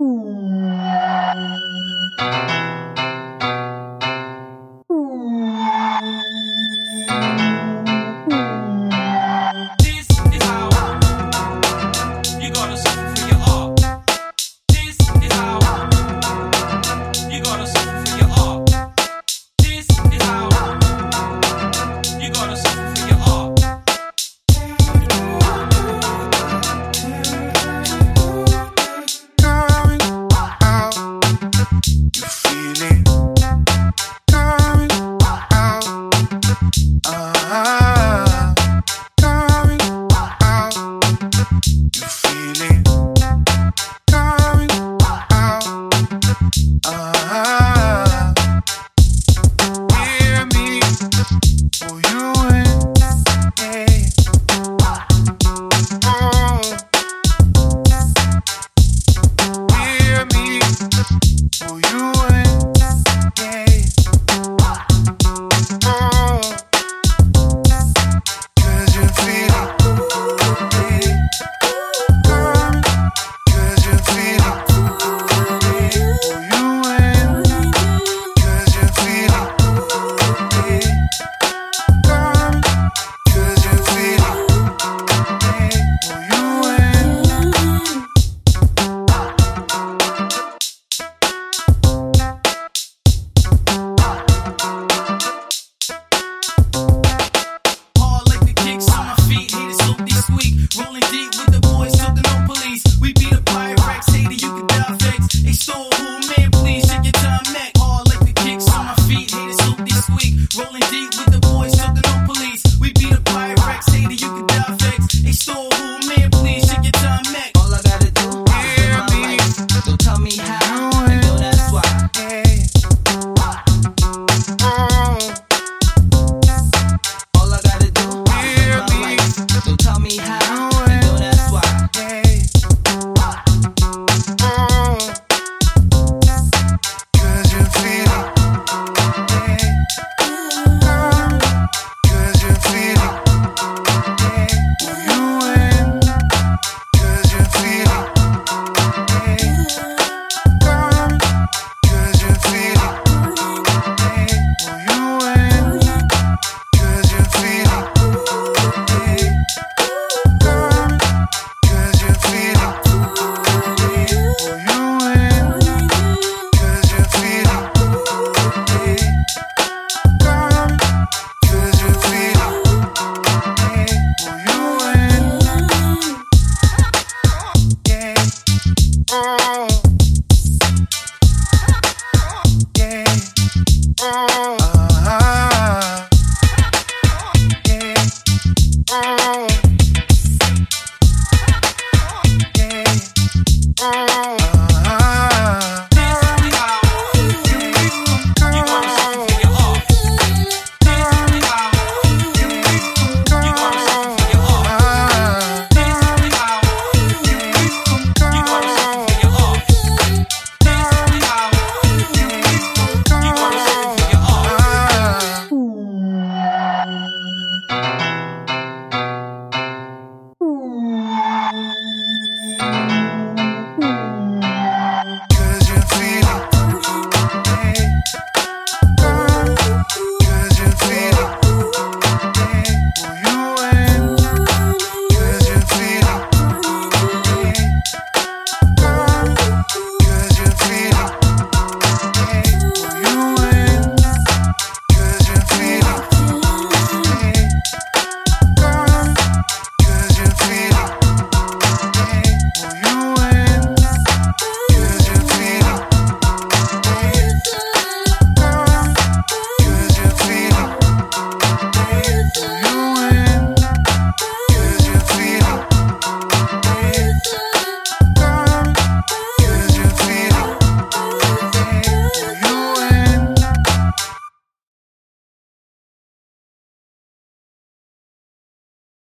嗯。tell me how. And so that's why. Mm-hmm.